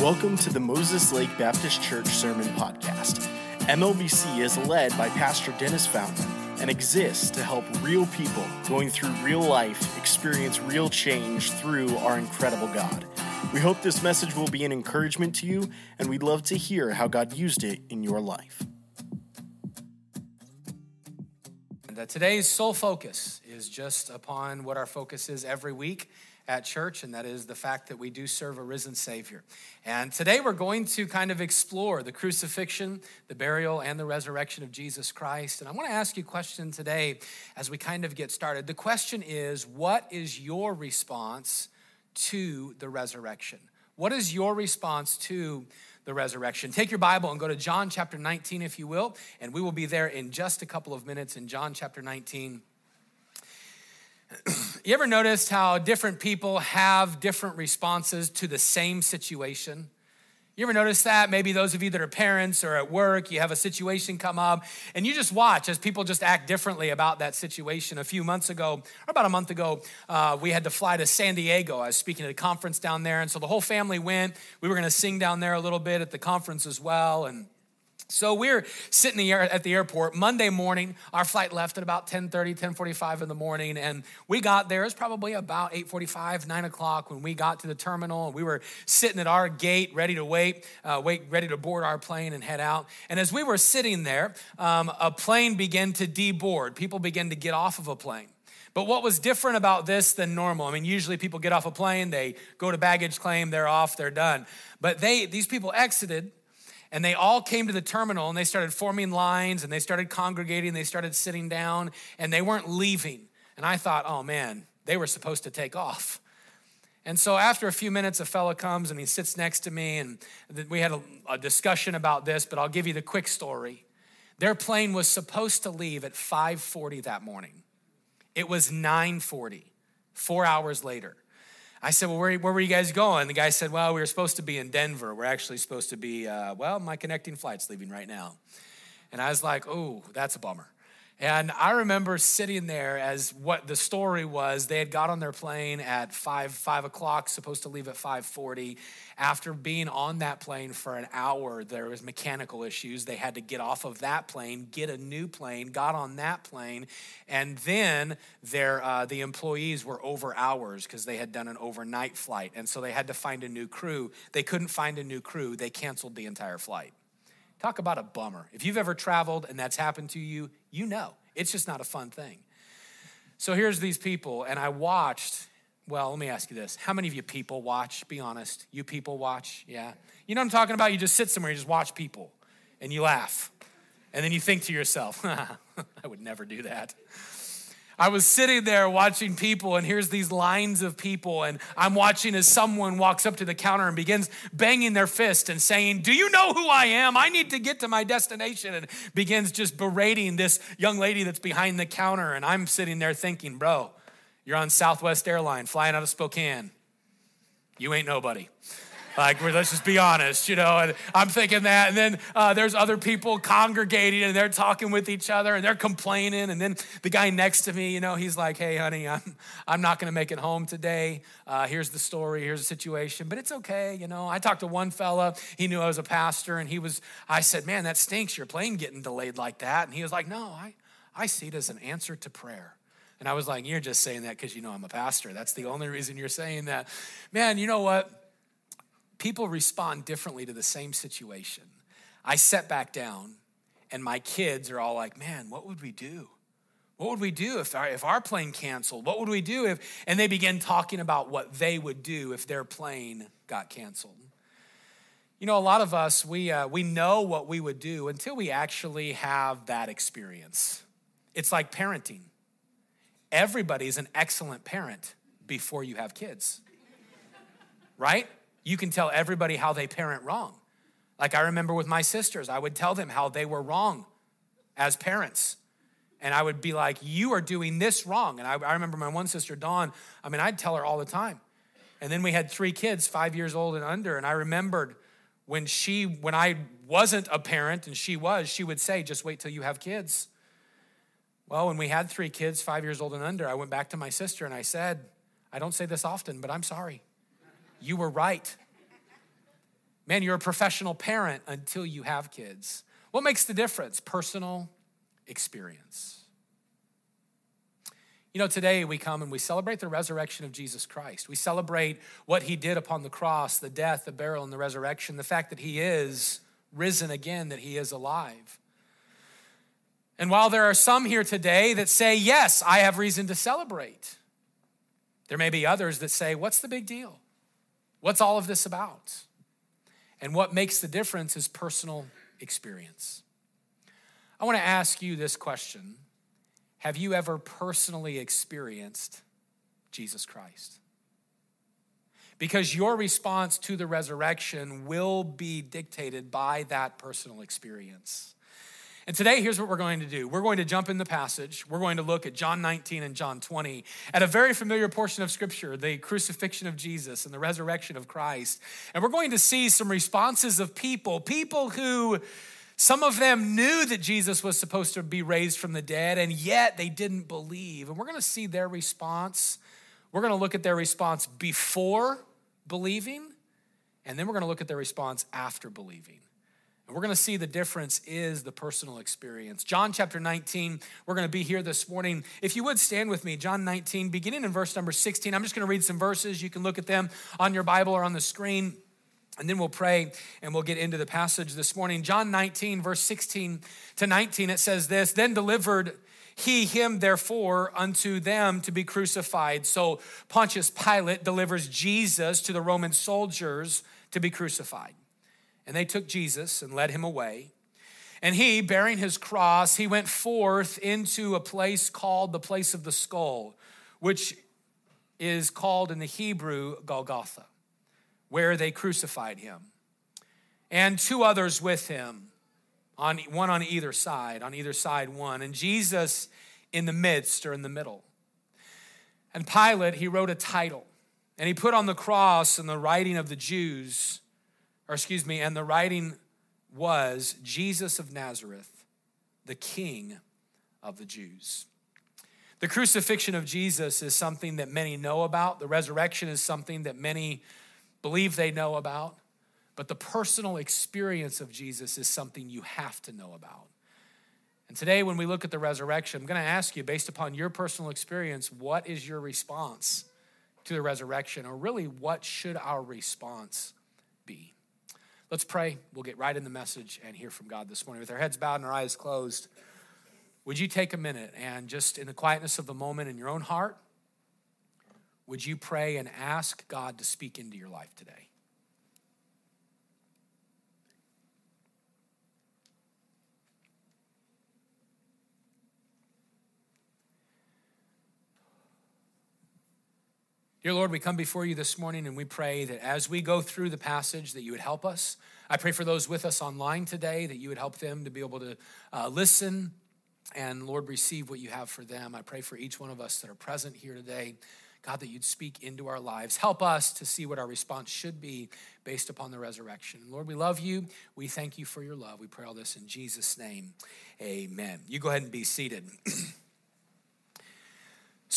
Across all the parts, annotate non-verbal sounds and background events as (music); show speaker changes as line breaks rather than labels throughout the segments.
Welcome to the Moses Lake Baptist Church Sermon Podcast. MLBC is led by Pastor Dennis Fountain and exists to help real people going through real life experience real change through our incredible God. We hope this message will be an encouragement to you, and we'd love to hear how God used it in your life.
And, uh, today's sole focus is just upon what our focus is every week at church, and that is the fact that we do serve a risen Savior. And today we're going to kind of explore the crucifixion, the burial, and the resurrection of Jesus Christ. And I want to ask you a question today as we kind of get started. The question is what is your response to the resurrection? What is your response to the resurrection? Take your Bible and go to John chapter 19, if you will, and we will be there in just a couple of minutes in John chapter 19 you ever noticed how different people have different responses to the same situation? You ever notice that? Maybe those of you that are parents or at work, you have a situation come up and you just watch as people just act differently about that situation. A few months ago, or about a month ago, uh, we had to fly to San Diego. I was speaking at a conference down there, and so the whole family went. We were going to sing down there a little bit at the conference as well. And so we're sitting here at the airport Monday morning. Our flight left at about 10:30, 10:45 in the morning, and we got there. It's probably about 8:45, 9 o'clock when we got to the terminal. And we were sitting at our gate, ready to wait, uh, wait, ready to board our plane and head out. And as we were sitting there, um, a plane began to deboard. People began to get off of a plane. But what was different about this than normal? I mean, usually people get off a plane, they go to baggage claim, they're off, they're done. But they, these people exited and they all came to the terminal and they started forming lines and they started congregating, they started sitting down, and they weren't leaving. And I thought, oh man, they were supposed to take off. And so after a few minutes, a fellow comes and he sits next to me, and we had a, a discussion about this, but I'll give you the quick story. Their plane was supposed to leave at 5:40 that morning. It was 9:40, four hours later. I said, Well, where, where, were you guys going? The guy said, Well, we were supposed to be in Denver. We're actually supposed to be, uh, well, my connecting flight's leaving right now. And I was like, Oh, that's a bummer. And I remember sitting there as what the story was. They had got on their plane at five five o'clock, supposed to leave at five forty. After being on that plane for an hour, there was mechanical issues. They had to get off of that plane, get a new plane, got on that plane, and then their uh, the employees were over hours because they had done an overnight flight, and so they had to find a new crew. They couldn't find a new crew. They canceled the entire flight. Talk about a bummer. If you've ever traveled and that's happened to you, you know. It's just not a fun thing. So here's these people, and I watched. Well, let me ask you this. How many of you people watch? Be honest. You people watch? Yeah. You know what I'm talking about? You just sit somewhere, you just watch people, and you laugh. And then you think to yourself, (laughs) I would never do that. I was sitting there watching people, and here's these lines of people, and I'm watching as someone walks up to the counter and begins banging their fist and saying, Do you know who I am? I need to get to my destination, and begins just berating this young lady that's behind the counter. And I'm sitting there thinking, Bro, you're on Southwest Airline flying out of Spokane. You ain't nobody. Like, let's just be honest, you know. And I'm thinking that. And then uh, there's other people congregating and they're talking with each other and they're complaining. And then the guy next to me, you know, he's like, hey, honey, I'm, I'm not going to make it home today. Uh, here's the story, here's the situation, but it's okay, you know. I talked to one fella, he knew I was a pastor, and he was, I said, man, that stinks, your plane getting delayed like that. And he was like, no, I, I see it as an answer to prayer. And I was like, You're just saying that because you know I'm a pastor. That's the only reason you're saying that. Man, you know what? People respond differently to the same situation. I sat back down, and my kids are all like, man, what would we do? What would we do if our, if our plane canceled? What would we do if, and they began talking about what they would do if their plane got canceled. You know, a lot of us, we, uh, we know what we would do until we actually have that experience. It's like parenting. Everybody's an excellent parent before you have kids, right? You can tell everybody how they parent wrong. Like I remember with my sisters, I would tell them how they were wrong as parents. And I would be like, You are doing this wrong. And I, I remember my one sister, Dawn, I mean, I'd tell her all the time. And then we had three kids, five years old and under. And I remembered when she, when I wasn't a parent and she was, she would say, Just wait till you have kids. Well, when we had three kids, five years old and under, I went back to my sister and I said, I don't say this often, but I'm sorry. You were right. Man, you're a professional parent until you have kids. What makes the difference? Personal experience. You know, today we come and we celebrate the resurrection of Jesus Christ. We celebrate what he did upon the cross, the death, the burial, and the resurrection, the fact that he is risen again, that he is alive. And while there are some here today that say, Yes, I have reason to celebrate, there may be others that say, What's the big deal? What's all of this about? And what makes the difference is personal experience. I want to ask you this question have you ever personally experienced Jesus Christ? Because your response to the resurrection will be dictated by that personal experience. And today, here's what we're going to do. We're going to jump in the passage. We're going to look at John 19 and John 20 at a very familiar portion of Scripture, the crucifixion of Jesus and the resurrection of Christ. And we're going to see some responses of people, people who some of them knew that Jesus was supposed to be raised from the dead, and yet they didn't believe. And we're going to see their response. We're going to look at their response before believing, and then we're going to look at their response after believing. And we're going to see the difference is the personal experience. John chapter 19, we're going to be here this morning. If you would stand with me, John 19, beginning in verse number 16. I'm just going to read some verses. You can look at them on your Bible or on the screen. And then we'll pray and we'll get into the passage this morning. John 19, verse 16 to 19, it says this Then delivered he him, therefore, unto them to be crucified. So Pontius Pilate delivers Jesus to the Roman soldiers to be crucified. And they took Jesus and led him away. And he, bearing his cross, he went forth into a place called the place of the skull, which is called in the Hebrew Golgotha where they crucified him, and two others with him, on, one on either side, on either side one, and Jesus in the midst or in the middle. And Pilate, he wrote a title, and he put on the cross in the writing of the Jews, or excuse me, and the writing was Jesus of Nazareth, the King of the Jews. The crucifixion of Jesus is something that many know about. The resurrection is something that many believe they know about, but the personal experience of Jesus is something you have to know about. And today, when we look at the resurrection, I'm going to ask you, based upon your personal experience, what is your response to the resurrection? Or really, what should our response be? Let's pray. We'll get right in the message and hear from God this morning. With our heads bowed and our eyes closed, would you take a minute and just in the quietness of the moment in your own heart, would you pray and ask God to speak into your life today? Dear Lord, we come before you this morning and we pray that as we go through the passage that you would help us. I pray for those with us online today that you would help them to be able to uh, listen and Lord receive what you have for them. I pray for each one of us that are present here today God, that you'd speak into our lives. Help us to see what our response should be based upon the resurrection. Lord, we love you. We thank you for your love. We pray all this in Jesus' name. Amen. You go ahead and be seated. (clears throat)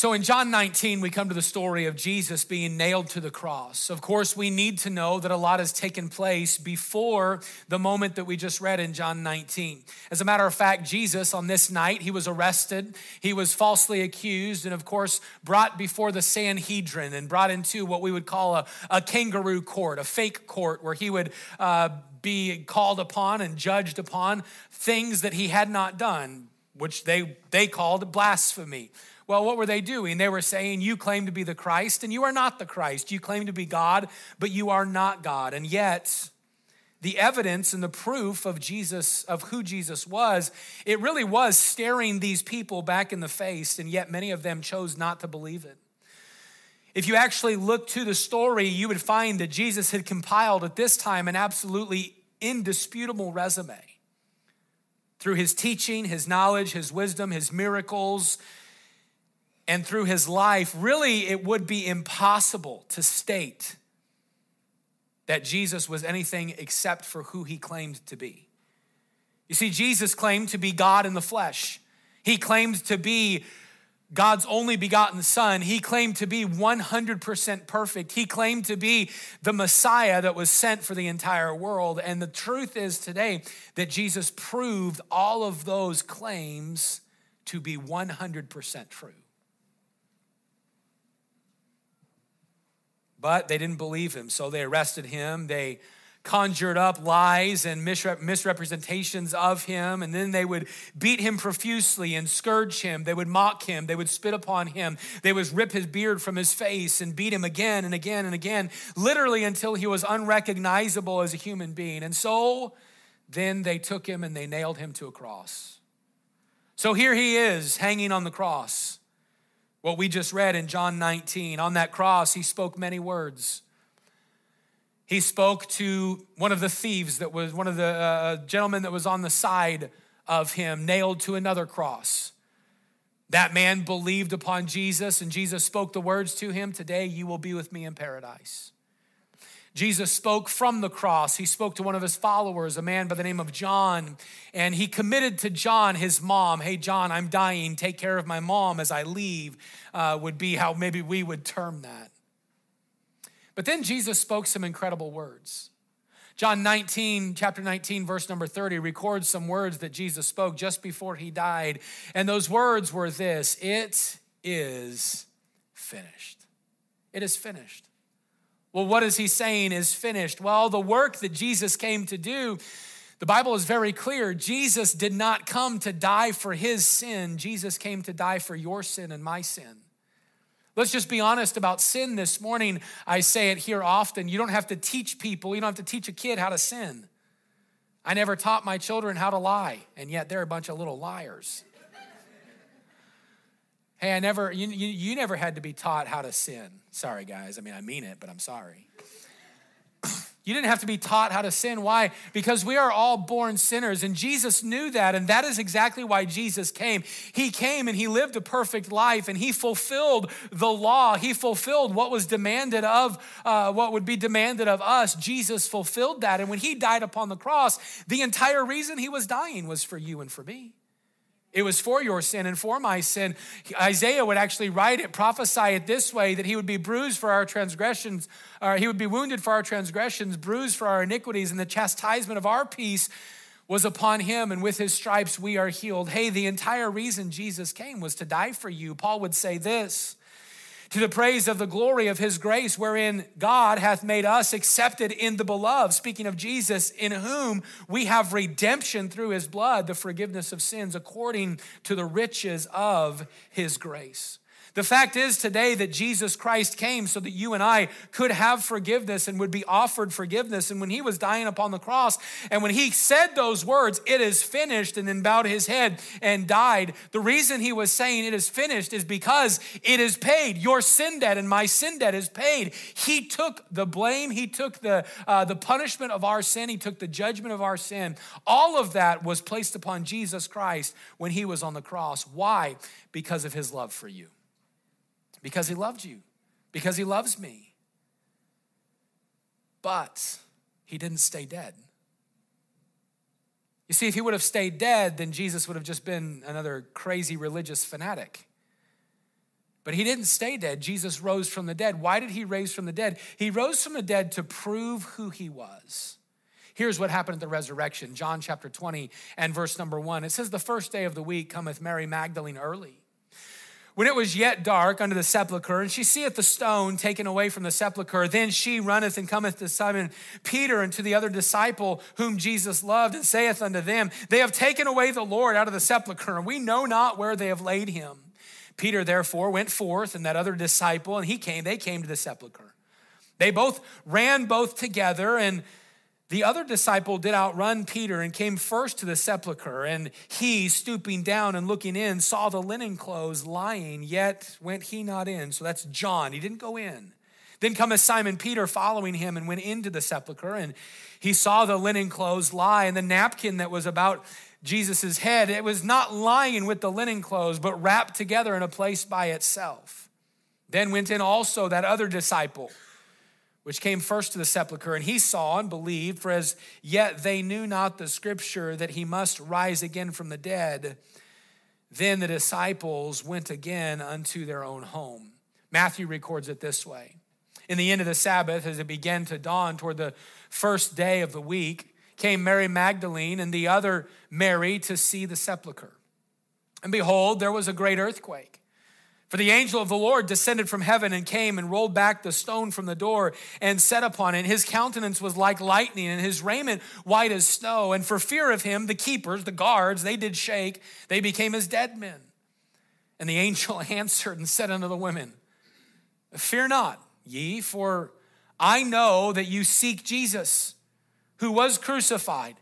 So in John 19, we come to the story of Jesus being nailed to the cross. Of course, we need to know that a lot has taken place before the moment that we just read in John 19. As a matter of fact, Jesus, on this night, he was arrested, he was falsely accused, and of course, brought before the Sanhedrin and brought into what we would call a, a kangaroo court, a fake court, where he would uh, be called upon and judged upon things that he had not done, which they, they called blasphemy. Well, what were they doing? They were saying, You claim to be the Christ, and you are not the Christ. You claim to be God, but you are not God. And yet, the evidence and the proof of Jesus, of who Jesus was, it really was staring these people back in the face, and yet many of them chose not to believe it. If you actually look to the story, you would find that Jesus had compiled at this time an absolutely indisputable resume. Through his teaching, his knowledge, his wisdom, his miracles, and through his life, really it would be impossible to state that Jesus was anything except for who he claimed to be. You see, Jesus claimed to be God in the flesh. He claimed to be God's only begotten Son, he claimed to be 100% perfect. He claimed to be the Messiah that was sent for the entire world. And the truth is today that Jesus proved all of those claims to be 100% true. But they didn't believe him, so they arrested him. They conjured up lies and misrepresentations of him, and then they would beat him profusely and scourge him. They would mock him. They would spit upon him. They would rip his beard from his face and beat him again and again and again, literally until he was unrecognizable as a human being. And so then they took him and they nailed him to a cross. So here he is hanging on the cross. What we just read in John 19. On that cross, he spoke many words. He spoke to one of the thieves that was one of the uh, gentlemen that was on the side of him, nailed to another cross. That man believed upon Jesus, and Jesus spoke the words to him Today you will be with me in paradise. Jesus spoke from the cross. He spoke to one of his followers, a man by the name of John, and he committed to John, his mom. Hey, John, I'm dying. Take care of my mom as I leave, uh, would be how maybe we would term that. But then Jesus spoke some incredible words. John 19, chapter 19, verse number 30, records some words that Jesus spoke just before he died. And those words were this It is finished. It is finished. Well, what is he saying is finished? Well, the work that Jesus came to do, the Bible is very clear. Jesus did not come to die for his sin, Jesus came to die for your sin and my sin. Let's just be honest about sin this morning. I say it here often. You don't have to teach people, you don't have to teach a kid how to sin. I never taught my children how to lie, and yet they're a bunch of little liars. Hey, I never, you, you, you never had to be taught how to sin. Sorry, guys. I mean, I mean it, but I'm sorry. (clears throat) You didn't have to be taught how to sin. Why? Because we are all born sinners, and Jesus knew that, and that is exactly why Jesus came. He came and he lived a perfect life, and he fulfilled the law. He fulfilled what was demanded of, uh, what would be demanded of us. Jesus fulfilled that, and when he died upon the cross, the entire reason he was dying was for you and for me. It was for your sin and for my sin. Isaiah would actually write it, prophesy it this way that he would be bruised for our transgressions, or he would be wounded for our transgressions, bruised for our iniquities, and the chastisement of our peace was upon him, and with his stripes we are healed. Hey, the entire reason Jesus came was to die for you. Paul would say this to the praise of the glory of his grace, wherein God hath made us accepted in the beloved. Speaking of Jesus, in whom we have redemption through his blood, the forgiveness of sins, according to the riches of his grace. The fact is today that Jesus Christ came so that you and I could have forgiveness and would be offered forgiveness. And when he was dying upon the cross, and when he said those words, it is finished, and then bowed his head and died, the reason he was saying it is finished is because it is paid. Your sin debt and my sin debt is paid. He took the blame, he took the, uh, the punishment of our sin, he took the judgment of our sin. All of that was placed upon Jesus Christ when he was on the cross. Why? Because of his love for you because he loved you, because he loves me. But he didn't stay dead. You see, if he would have stayed dead, then Jesus would have just been another crazy religious fanatic. But he didn't stay dead. Jesus rose from the dead. Why did he raise from the dead? He rose from the dead to prove who he was. Here's what happened at the resurrection John chapter 20 and verse number 1. It says, The first day of the week cometh Mary Magdalene early when it was yet dark under the sepulchre, and she seeth the stone taken away from the sepulchre, then she runneth and cometh to Simon Peter and to the other disciple whom Jesus loved, and saith unto them, They have taken away the Lord out of the sepulchre, and we know not where they have laid him. Peter therefore went forth, and that other disciple, and he came, they came to the sepulchre. They both ran both together, and the other disciple did outrun Peter and came first to the sepulchre, and he, stooping down and looking in, saw the linen clothes lying, yet went he not in. So that's John. He didn't go in. Then cometh Simon Peter following him and went into the sepulchre, and he saw the linen clothes lie, and the napkin that was about Jesus' head, it was not lying with the linen clothes, but wrapped together in a place by itself. Then went in also that other disciple which came first to the sepulchre, and he saw and believed, for as yet they knew not the scripture that he must rise again from the dead. Then the disciples went again unto their own home. Matthew records it this way. In the end of the Sabbath, as it began to dawn toward the first day of the week, came Mary Magdalene and the other Mary to see the sepulchre. And behold, there was a great earthquake. For the angel of the Lord descended from heaven and came and rolled back the stone from the door and set upon it. His countenance was like lightning and his raiment white as snow. And for fear of him, the keepers, the guards, they did shake. They became as dead men. And the angel (laughs) answered and said unto the women, Fear not, ye, for I know that you seek Jesus, who was crucified.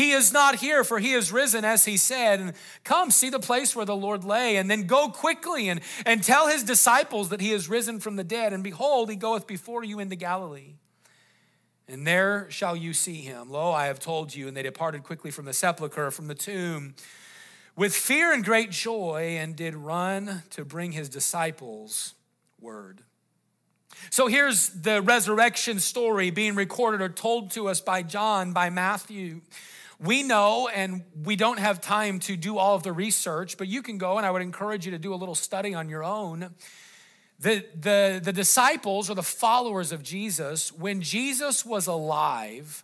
He is not here, for he is risen, as he said. And come, see the place where the Lord lay, and then go quickly and, and tell his disciples that he is risen from the dead. And behold, he goeth before you into Galilee. And there shall you see him. Lo, I have told you. And they departed quickly from the sepulchre, from the tomb, with fear and great joy, and did run to bring his disciples word. So here's the resurrection story being recorded or told to us by John, by Matthew. We know, and we don't have time to do all of the research, but you can go, and I would encourage you to do a little study on your own. The, the, the disciples or the followers of Jesus, when Jesus was alive,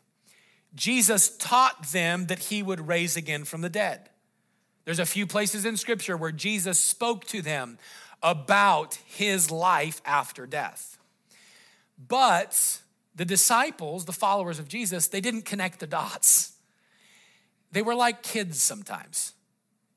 Jesus taught them that he would raise again from the dead. There's a few places in scripture where Jesus spoke to them about his life after death. But the disciples, the followers of Jesus, they didn't connect the dots. They were like kids sometimes.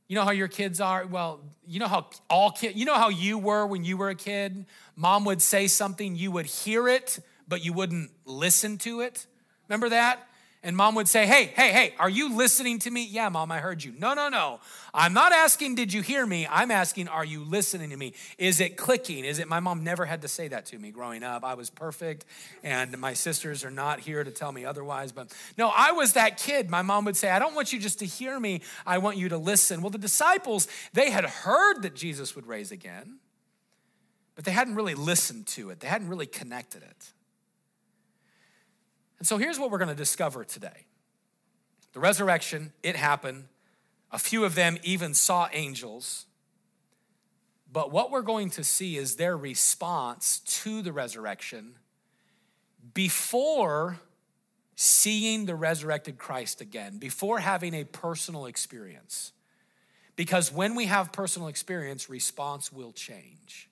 You know how your kids are? Well, you know how all kids, you know how you were when you were a kid? Mom would say something, you would hear it, but you wouldn't listen to it. Remember that? And mom would say, Hey, hey, hey, are you listening to me? Yeah, mom, I heard you. No, no, no. I'm not asking, Did you hear me? I'm asking, Are you listening to me? Is it clicking? Is it? My mom never had to say that to me growing up. I was perfect, and my sisters are not here to tell me otherwise. But no, I was that kid. My mom would say, I don't want you just to hear me, I want you to listen. Well, the disciples, they had heard that Jesus would raise again, but they hadn't really listened to it, they hadn't really connected it. And so here's what we're going to discover today the resurrection, it happened. A few of them even saw angels. But what we're going to see is their response to the resurrection before seeing the resurrected Christ again, before having a personal experience. Because when we have personal experience, response will change.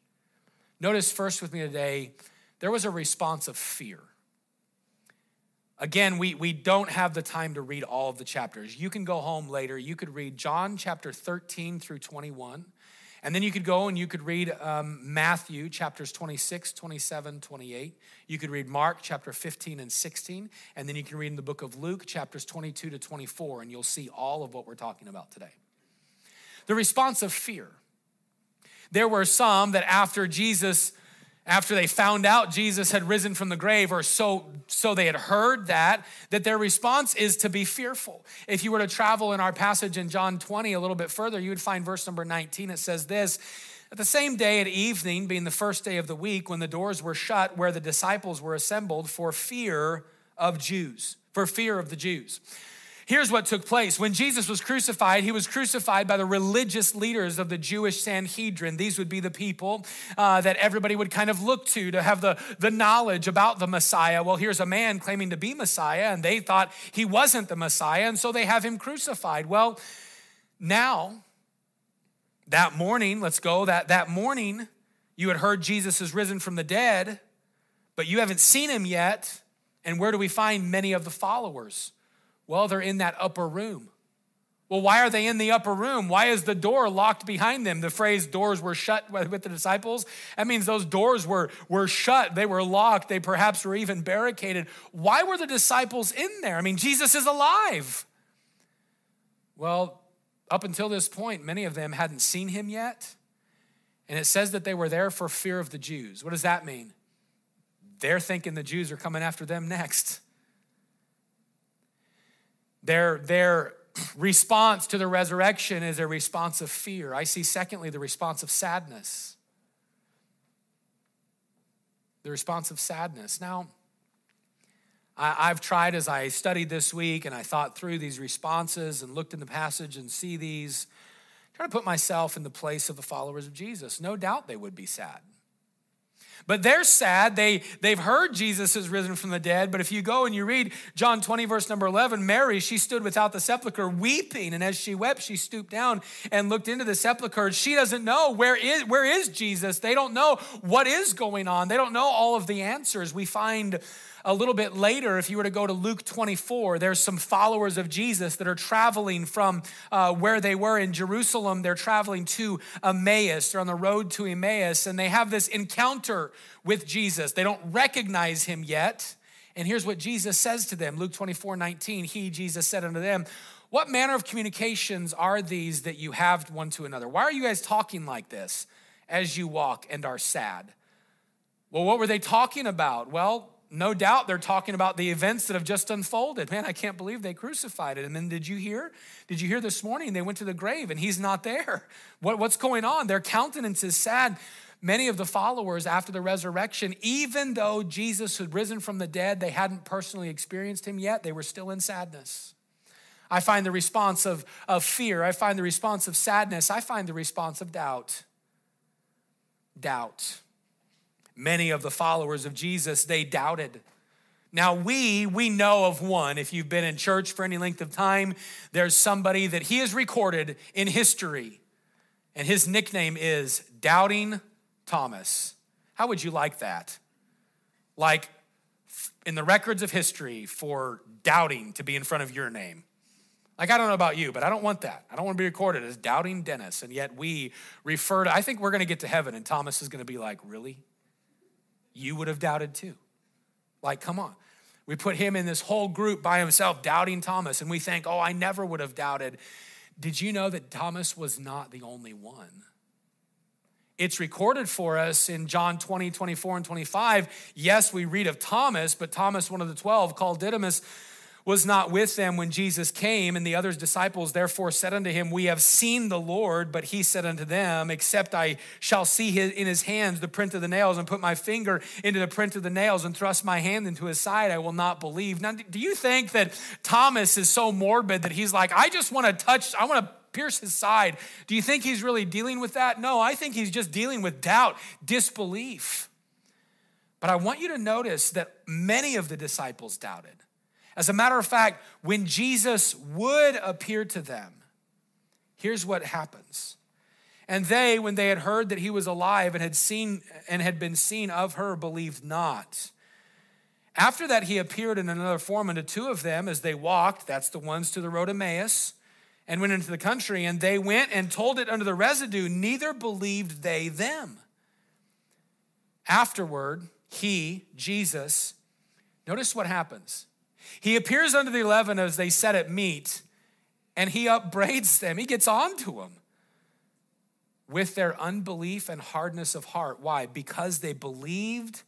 Notice first with me today, there was a response of fear. Again, we, we don't have the time to read all of the chapters. You can go home later. You could read John chapter 13 through 21. And then you could go and you could read um, Matthew chapters 26, 27, 28. You could read Mark chapter 15 and 16. And then you can read in the book of Luke chapters 22 to 24, and you'll see all of what we're talking about today. The response of fear. There were some that after Jesus after they found out Jesus had risen from the grave, or so, so they had heard that, that their response is to be fearful. If you were to travel in our passage in John 20 a little bit further, you would find verse number 19. It says this At the same day at evening, being the first day of the week, when the doors were shut where the disciples were assembled for fear of Jews, for fear of the Jews. Here's what took place. When Jesus was crucified, he was crucified by the religious leaders of the Jewish Sanhedrin. These would be the people uh, that everybody would kind of look to to have the, the knowledge about the Messiah. Well, here's a man claiming to be Messiah, and they thought he wasn't the Messiah, and so they have him crucified. Well, now, that morning, let's go, that, that morning, you had heard Jesus is risen from the dead, but you haven't seen him yet. And where do we find many of the followers? Well, they're in that upper room. Well, why are they in the upper room? Why is the door locked behind them? The phrase doors were shut with the disciples. That means those doors were, were shut. They were locked. They perhaps were even barricaded. Why were the disciples in there? I mean, Jesus is alive. Well, up until this point, many of them hadn't seen him yet. And it says that they were there for fear of the Jews. What does that mean? They're thinking the Jews are coming after them next. Their, their response to the resurrection is a response of fear. I see, secondly, the response of sadness. The response of sadness. Now, I, have tried as I studied this week and I thought through these responses and looked in the passage and see these Trying to put myself in the place of the followers of Jesus. No doubt they would be sad. But they're sad. They, they've heard Jesus is risen from the dead. But if you go and you read John 20, verse number 11, Mary, she stood without the sepulchre weeping. And as she wept, she stooped down and looked into the sepulchre. She doesn't know where is, where is Jesus. They don't know what is going on. They don't know all of the answers. We find a little bit later, if you were to go to Luke 24, there's some followers of Jesus that are traveling from uh, where they were in Jerusalem. They're traveling to Emmaus. They're on the road to Emmaus, and they have this encounter with Jesus. They don't recognize him yet. And here's what Jesus says to them Luke 24 19. He, Jesus, said unto them, What manner of communications are these that you have one to another? Why are you guys talking like this as you walk and are sad? Well, what were they talking about? Well, no doubt they're talking about the events that have just unfolded. Man, I can't believe they crucified it. And then did you hear? Did you hear this morning they went to the grave and he's not there? (laughs) What, what's going on? Their countenance is sad. Many of the followers after the resurrection, even though Jesus had risen from the dead, they hadn't personally experienced him yet, they were still in sadness. I find the response of, of fear. I find the response of sadness. I find the response of doubt. Doubt many of the followers of Jesus, they doubted. Now, we, we know of one. If you've been in church for any length of time, there's somebody that he is recorded in history, and his nickname is Doubting Thomas. How would you like that? Like in the records of history for doubting to be in front of your name. Like, I don't know about you, but I don't want that. I don't want to be recorded as doubting Dennis. And yet we refer to, I think we're going to get to heaven and Thomas is going to be like, really? You would have doubted too. Like, come on. We put him in this whole group by himself, doubting Thomas, and we think, oh, I never would have doubted. Did you know that Thomas was not the only one? It's recorded for us in John 20, 24, and 25. Yes, we read of Thomas, but Thomas, one of the 12, called Didymus, was not with them when Jesus came, and the other disciples therefore said unto him, We have seen the Lord. But he said unto them, Except I shall see his, in his hands the print of the nails, and put my finger into the print of the nails, and thrust my hand into his side, I will not believe. Now, do you think that Thomas is so morbid that he's like, I just want to touch, I want to pierce his side? Do you think he's really dealing with that? No, I think he's just dealing with doubt, disbelief. But I want you to notice that many of the disciples doubted. As a matter of fact, when Jesus would appear to them, here's what happens. And they, when they had heard that he was alive and had seen and had been seen of her, believed not. After that, he appeared in another form unto two of them as they walked, that's the ones to the road Emmaus, and went into the country, and they went and told it unto the residue, neither believed they them. Afterward, he, Jesus, notice what happens. He appears unto the eleven as they sat at meat, and he upbraids them. He gets on to them with their unbelief and hardness of heart. Why? Because they believed,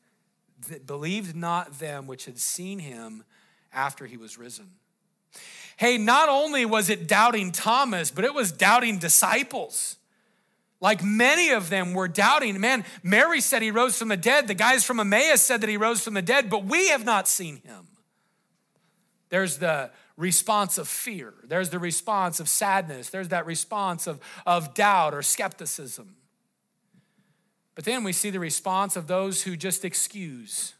believed not them which had seen him after he was risen. Hey, not only was it doubting Thomas, but it was doubting disciples. Like many of them were doubting. Man, Mary said he rose from the dead. The guys from Emmaus said that he rose from the dead, but we have not seen him. There's the response of fear. There's the response of sadness. There's that response of, of doubt or skepticism. But then we see the response of those who just excuse.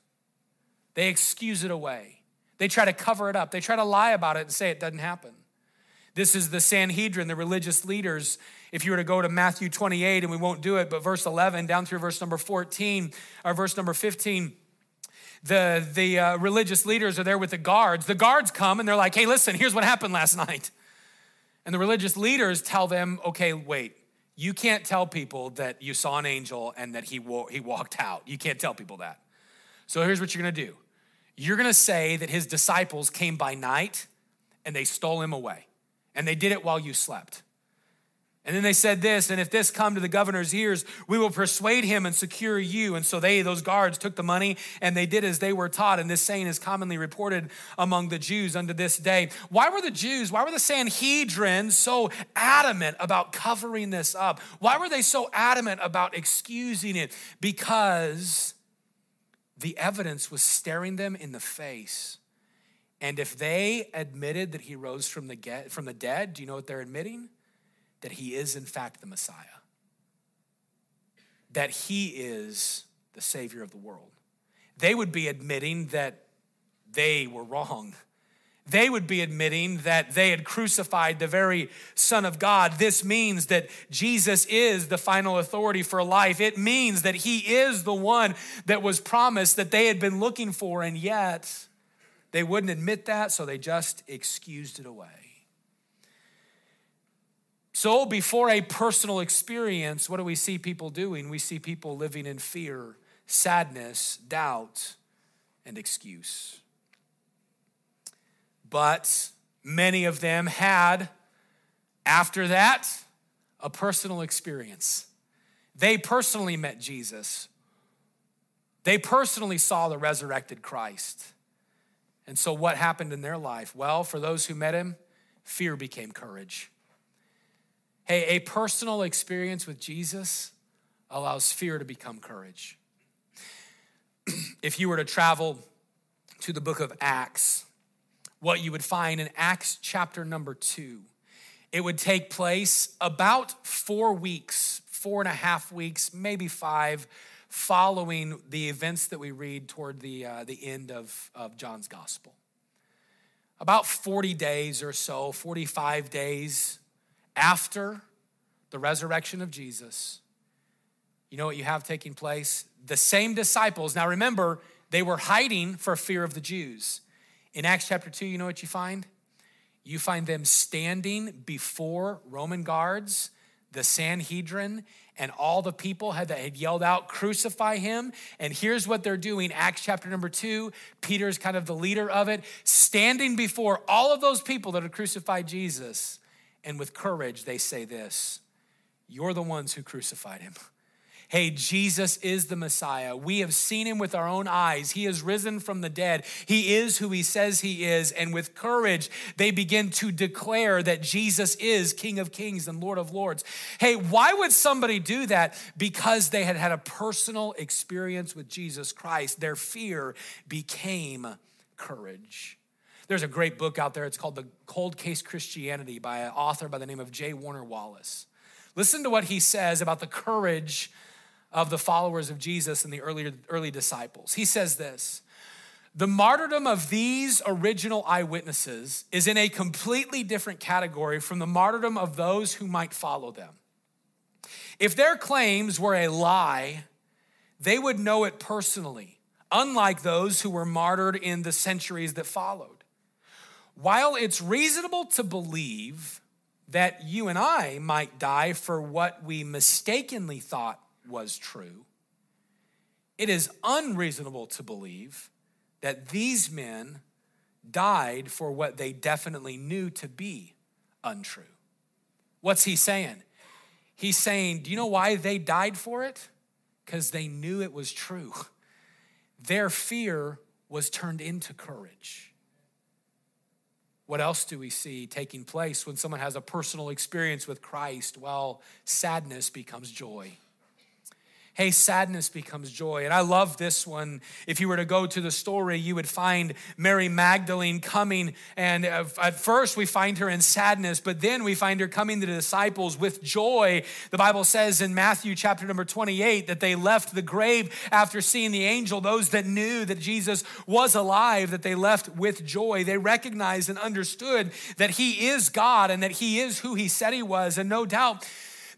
They excuse it away. They try to cover it up. They try to lie about it and say it doesn't happen. This is the Sanhedrin, the religious leaders. If you were to go to Matthew 28, and we won't do it, but verse 11 down through verse number 14 or verse number 15, the, the uh, religious leaders are there with the guards. The guards come and they're like, hey, listen, here's what happened last (laughs) night. And the religious leaders tell them, okay, wait, you can't tell people that you saw an angel and that he, wo- he walked out. You can't tell people that. So here's what you're gonna do you're gonna say that his disciples came by night and they stole him away, and they did it while you slept. And then they said this, and if this come to the governor's ears, we will persuade him and secure you. And so they, those guards, took the money and they did as they were taught. And this saying is commonly reported among the Jews unto this day. Why were the Jews, why were the Sanhedrin so adamant about covering this up? Why were they so adamant about excusing it? Because the evidence was staring them in the face. And if they admitted that he rose from the, get, from the dead, do you know what they're admitting? That he is, in fact, the Messiah, that he is the Savior of the world. They would be admitting that they were wrong they would be admitting that they had crucified the very Son of God. This means that Jesus is the final authority for life. It means that He is the one that was promised that they had been looking for, and yet they wouldn't admit that, so they just excused it away. So, before a personal experience, what do we see people doing? We see people living in fear, sadness, doubt, and excuse but many of them had, after that, a personal experience. They personally met Jesus. They personally saw the resurrected Christ. And so, what happened in their life? Well, for those who met him, fear became courage. A personal experience with Jesus allows fear to become courage. (clears throat) if you were to travel to the book of Acts, what you would find in Acts chapter number two. It would take place about four weeks, four and a half weeks, maybe five, following the events that we read toward the, uh, the end of, of John's gospel. About 40 days or so, 45 days after the resurrection of Jesus, you know what you have taking place? The same disciples, now remember, they were hiding for fear of the Jews. In Acts chapter 2, you know what you find? You find them standing before Roman guards, the Sanhedrin, and all the people had, that had yelled out, Crucify him. And here's what they're doing Acts chapter number two. Peter's kind of the leader of it, standing before all of those people that had crucified Jesus. And with courage, they say this You're the ones who crucified him. (laughs) Hey, Jesus is the Messiah. We have seen him with our own eyes. He has risen from the dead. He is who he says he is. And with courage, they begin to declare that Jesus is King of Kings and Lord of Lords. Hey, why would somebody do that? Because they had had a personal experience with Jesus Christ. Their fear became courage. There's a great book out there. It's called The Cold Case Christianity by an author by the name of J. Warner Wallace. Listen to what he says about the courage of the followers of Jesus and the early, early disciples. He says this The martyrdom of these original eyewitnesses is in a completely different category from the martyrdom of those who might follow them. If their claims were a lie, they would know it personally, unlike those who were martyred in the centuries that followed. While it's reasonable to believe that you and I might die for what we mistakenly thought was true, it is unreasonable to believe that these men died for what they definitely knew to be untrue. What's he saying? He's saying, Do you know why they died for it? Because they knew it was true. (laughs) Their fear was turned into courage. What else do we see taking place when someone has a personal experience with Christ? Well, sadness becomes joy hey, sadness becomes joy. And I love this one. If you were to go to the story, you would find Mary Magdalene coming. And at first, we find her in sadness, but then we find her coming to the disciples with joy. The Bible says in Matthew chapter number 28 that they left the grave after seeing the angel. Those that knew that Jesus was alive, that they left with joy. They recognized and understood that he is God and that he is who he said he was. And no doubt,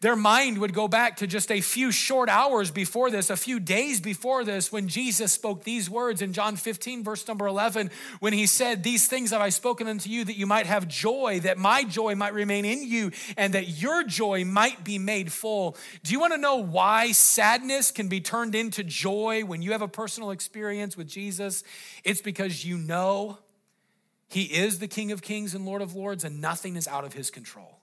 their mind would go back to just a few short hours before this, a few days before this, when Jesus spoke these words in John 15, verse number 11, when he said, These things have I spoken unto you that you might have joy, that my joy might remain in you, and that your joy might be made full. Do you want to know why sadness can be turned into joy when you have a personal experience with Jesus? It's because you know he is the King of Kings and Lord of Lords, and nothing is out of his control.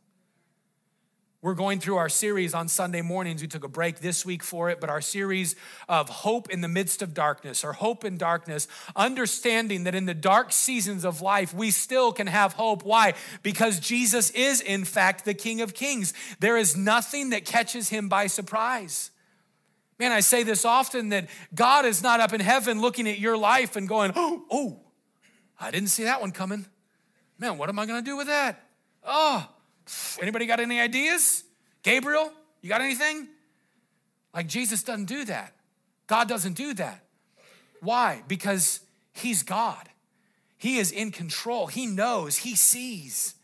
We're going through our series on Sunday mornings. We took a break this week for it, but our series of hope in the midst of darkness, or hope in darkness, understanding that in the dark seasons of life, we still can have hope. Why? Because Jesus is, in fact, the King of Kings. There is nothing that catches him by surprise. Man, I say this often that God is not up in heaven looking at your life and going, oh, oh, I didn't see that one coming. Man, what am I going to do with that? Oh, Anybody got any ideas? Gabriel, you got anything? Like Jesus doesn't do that. God doesn't do that. Why? Because he's God. He is in control. He knows, he sees.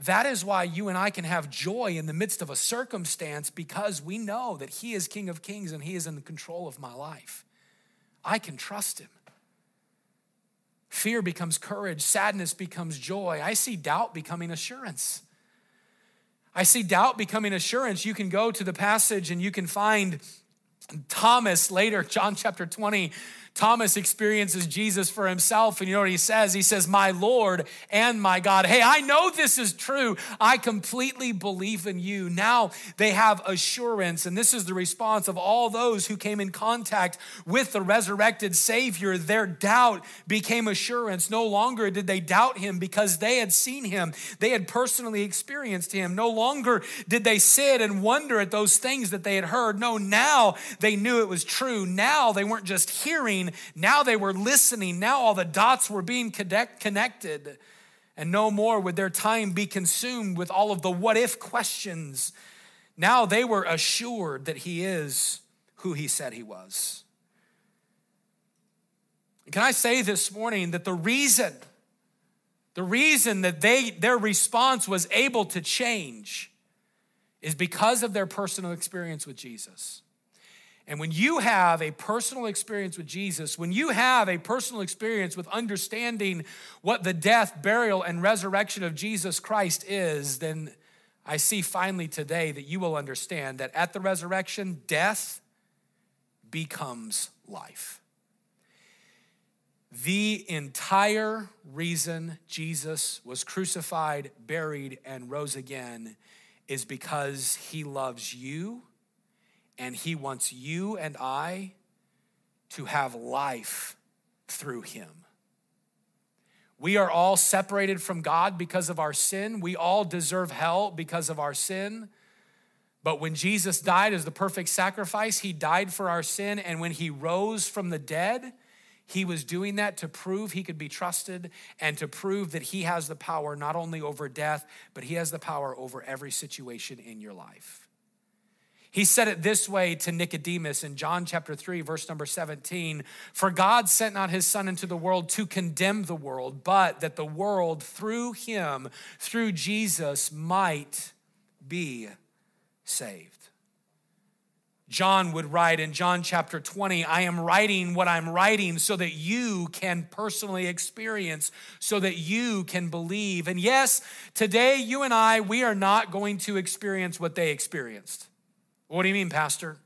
That is why you and I can have joy in the midst of a circumstance because we know that He is King of Kings and He is in the control of my life. I can trust Him. Fear becomes courage, sadness becomes joy. I see doubt becoming assurance. I see doubt becoming assurance. You can go to the passage and you can find Thomas later, John chapter 20, Thomas experiences Jesus for himself, and you know what he says? He says, My Lord and my God. Hey, I know this is true. I completely believe in you. Now they have assurance, and this is the response of all those who came in contact with the resurrected Savior. Their doubt became assurance. No longer did they doubt him because they had seen him, they had personally experienced him. No longer did they sit and wonder at those things that they had heard. No, now they knew it was true. Now they weren't just hearing now they were listening. Now all the dots were being connected. And no more would their time be consumed with all of the what if questions. Now they were assured that He is who He said He was. Can I say this morning that the reason, the reason that they, their response was able to change is because of their personal experience with Jesus. And when you have a personal experience with Jesus, when you have a personal experience with understanding what the death, burial, and resurrection of Jesus Christ is, then I see finally today that you will understand that at the resurrection, death becomes life. The entire reason Jesus was crucified, buried, and rose again is because he loves you and He wants you and I to have life through Him. We are all separated from God because of our sin. We all deserve hell because of our sin. But when Jesus died as the perfect sacrifice, He died for our sin. And when He rose from the dead, He was doing that to prove He could be trusted and to prove that He has the power not only over death, but He has the power over every situation in your life. He said it this way to Nicodemus in John chapter 3, verse number 17 For God sent not his Son into the world to condemn the world, but that the world through him, through Jesus, might be saved. John would write in John chapter 20, I am writing what I'm writing so that you can personally experience, so that you can believe. And yes, today you and I, we are not going to experience what they experienced. What do you mean, Pastor?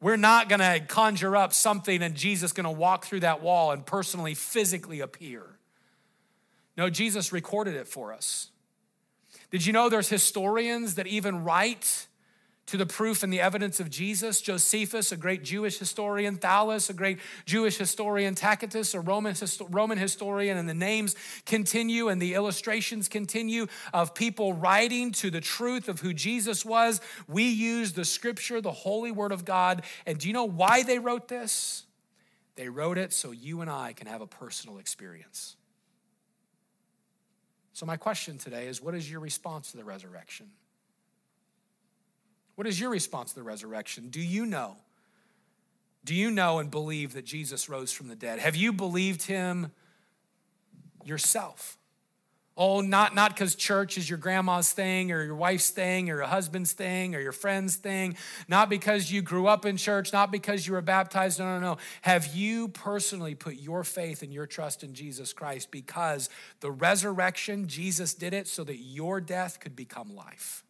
We're not going to conjure up something and Jesus going to walk through that wall and personally, physically appear. No, Jesus recorded it for us. Did you know there's historians that even write to the proof and the evidence of Jesus. Josephus, a great Jewish historian, Thallus, a great Jewish historian, Tacitus, a Roman, Roman historian, and the names continue and the illustrations continue of people writing to the truth of who Jesus was. We use the scripture, the holy word of God. And do you know why they wrote this? They wrote it so you and I can have a personal experience. So, my question today is what is your response to the resurrection? What is your response to the resurrection? Do you know? Do you know and believe that Jesus rose from the dead? Have you believed him yourself? Oh, not not because church is your grandma's thing or your wife's thing or your husband's thing or your friend's thing, not because you grew up in church, not because you were baptized. No, no, no. Have you personally put your faith and your trust in Jesus Christ because the resurrection, Jesus did it so that your death could become life?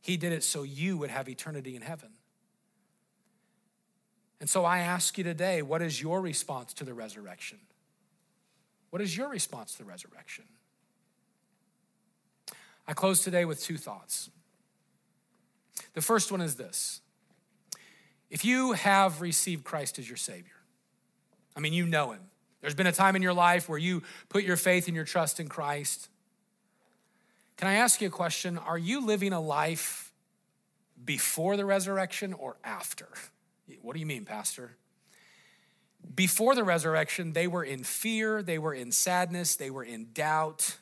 He did it so you would have eternity in heaven. And so I ask you today what is your response to the resurrection? What is your response to the resurrection? I close today with two thoughts. The first one is this if you have received Christ as your Savior, I mean, you know Him. There's been a time in your life where you put your faith and your trust in Christ. Can I ask you a question? Are you living a life before the resurrection or after? What do you mean, Pastor? Before the resurrection, they were in fear, they were in sadness, they were in doubt.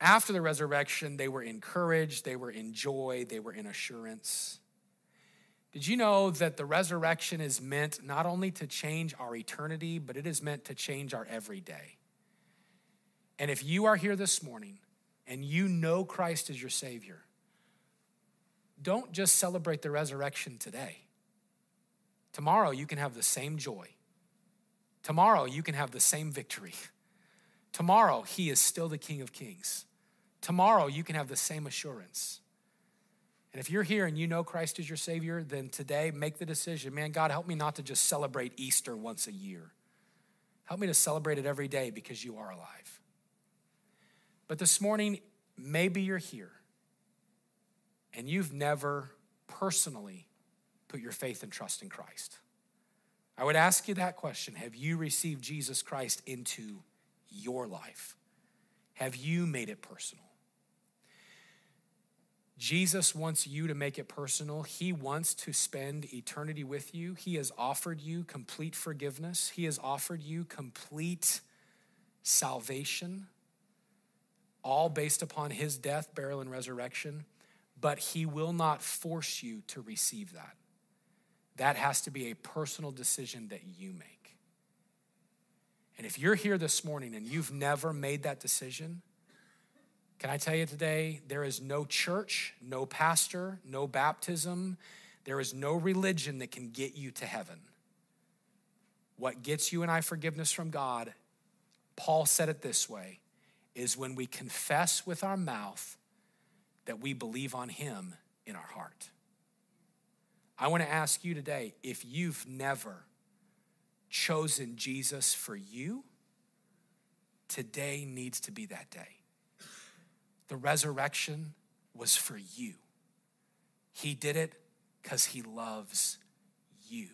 After the resurrection, they were encouraged, they were in joy, they were in assurance. Did you know that the resurrection is meant not only to change our eternity, but it is meant to change our everyday? And if you are here this morning and you know Christ as your Savior, don't just celebrate the resurrection today. Tomorrow, you can have the same joy. Tomorrow, you can have the same victory. Tomorrow, He is still the King of Kings. Tomorrow, you can have the same assurance. And if you're here and you know Christ is your Savior, then today make the decision man, God, help me not to just celebrate Easter once a year. Help me to celebrate it every day because you are alive. But this morning, maybe you're here and you've never personally put your faith and trust in Christ. I would ask you that question Have you received Jesus Christ into your life? Have you made it personal? Jesus wants you to make it personal. He wants to spend eternity with you. He has offered you complete forgiveness, He has offered you complete salvation, all based upon His death, burial, and resurrection. But He will not force you to receive that. That has to be a personal decision that you make. And if you're here this morning and you've never made that decision, can I tell you today, there is no church, no pastor, no baptism, there is no religion that can get you to heaven. What gets you and I forgiveness from God, Paul said it this way, is when we confess with our mouth that we believe on Him in our heart. I want to ask you today if you've never chosen Jesus for you, today needs to be that day. The resurrection was for you. He did it because he loves you.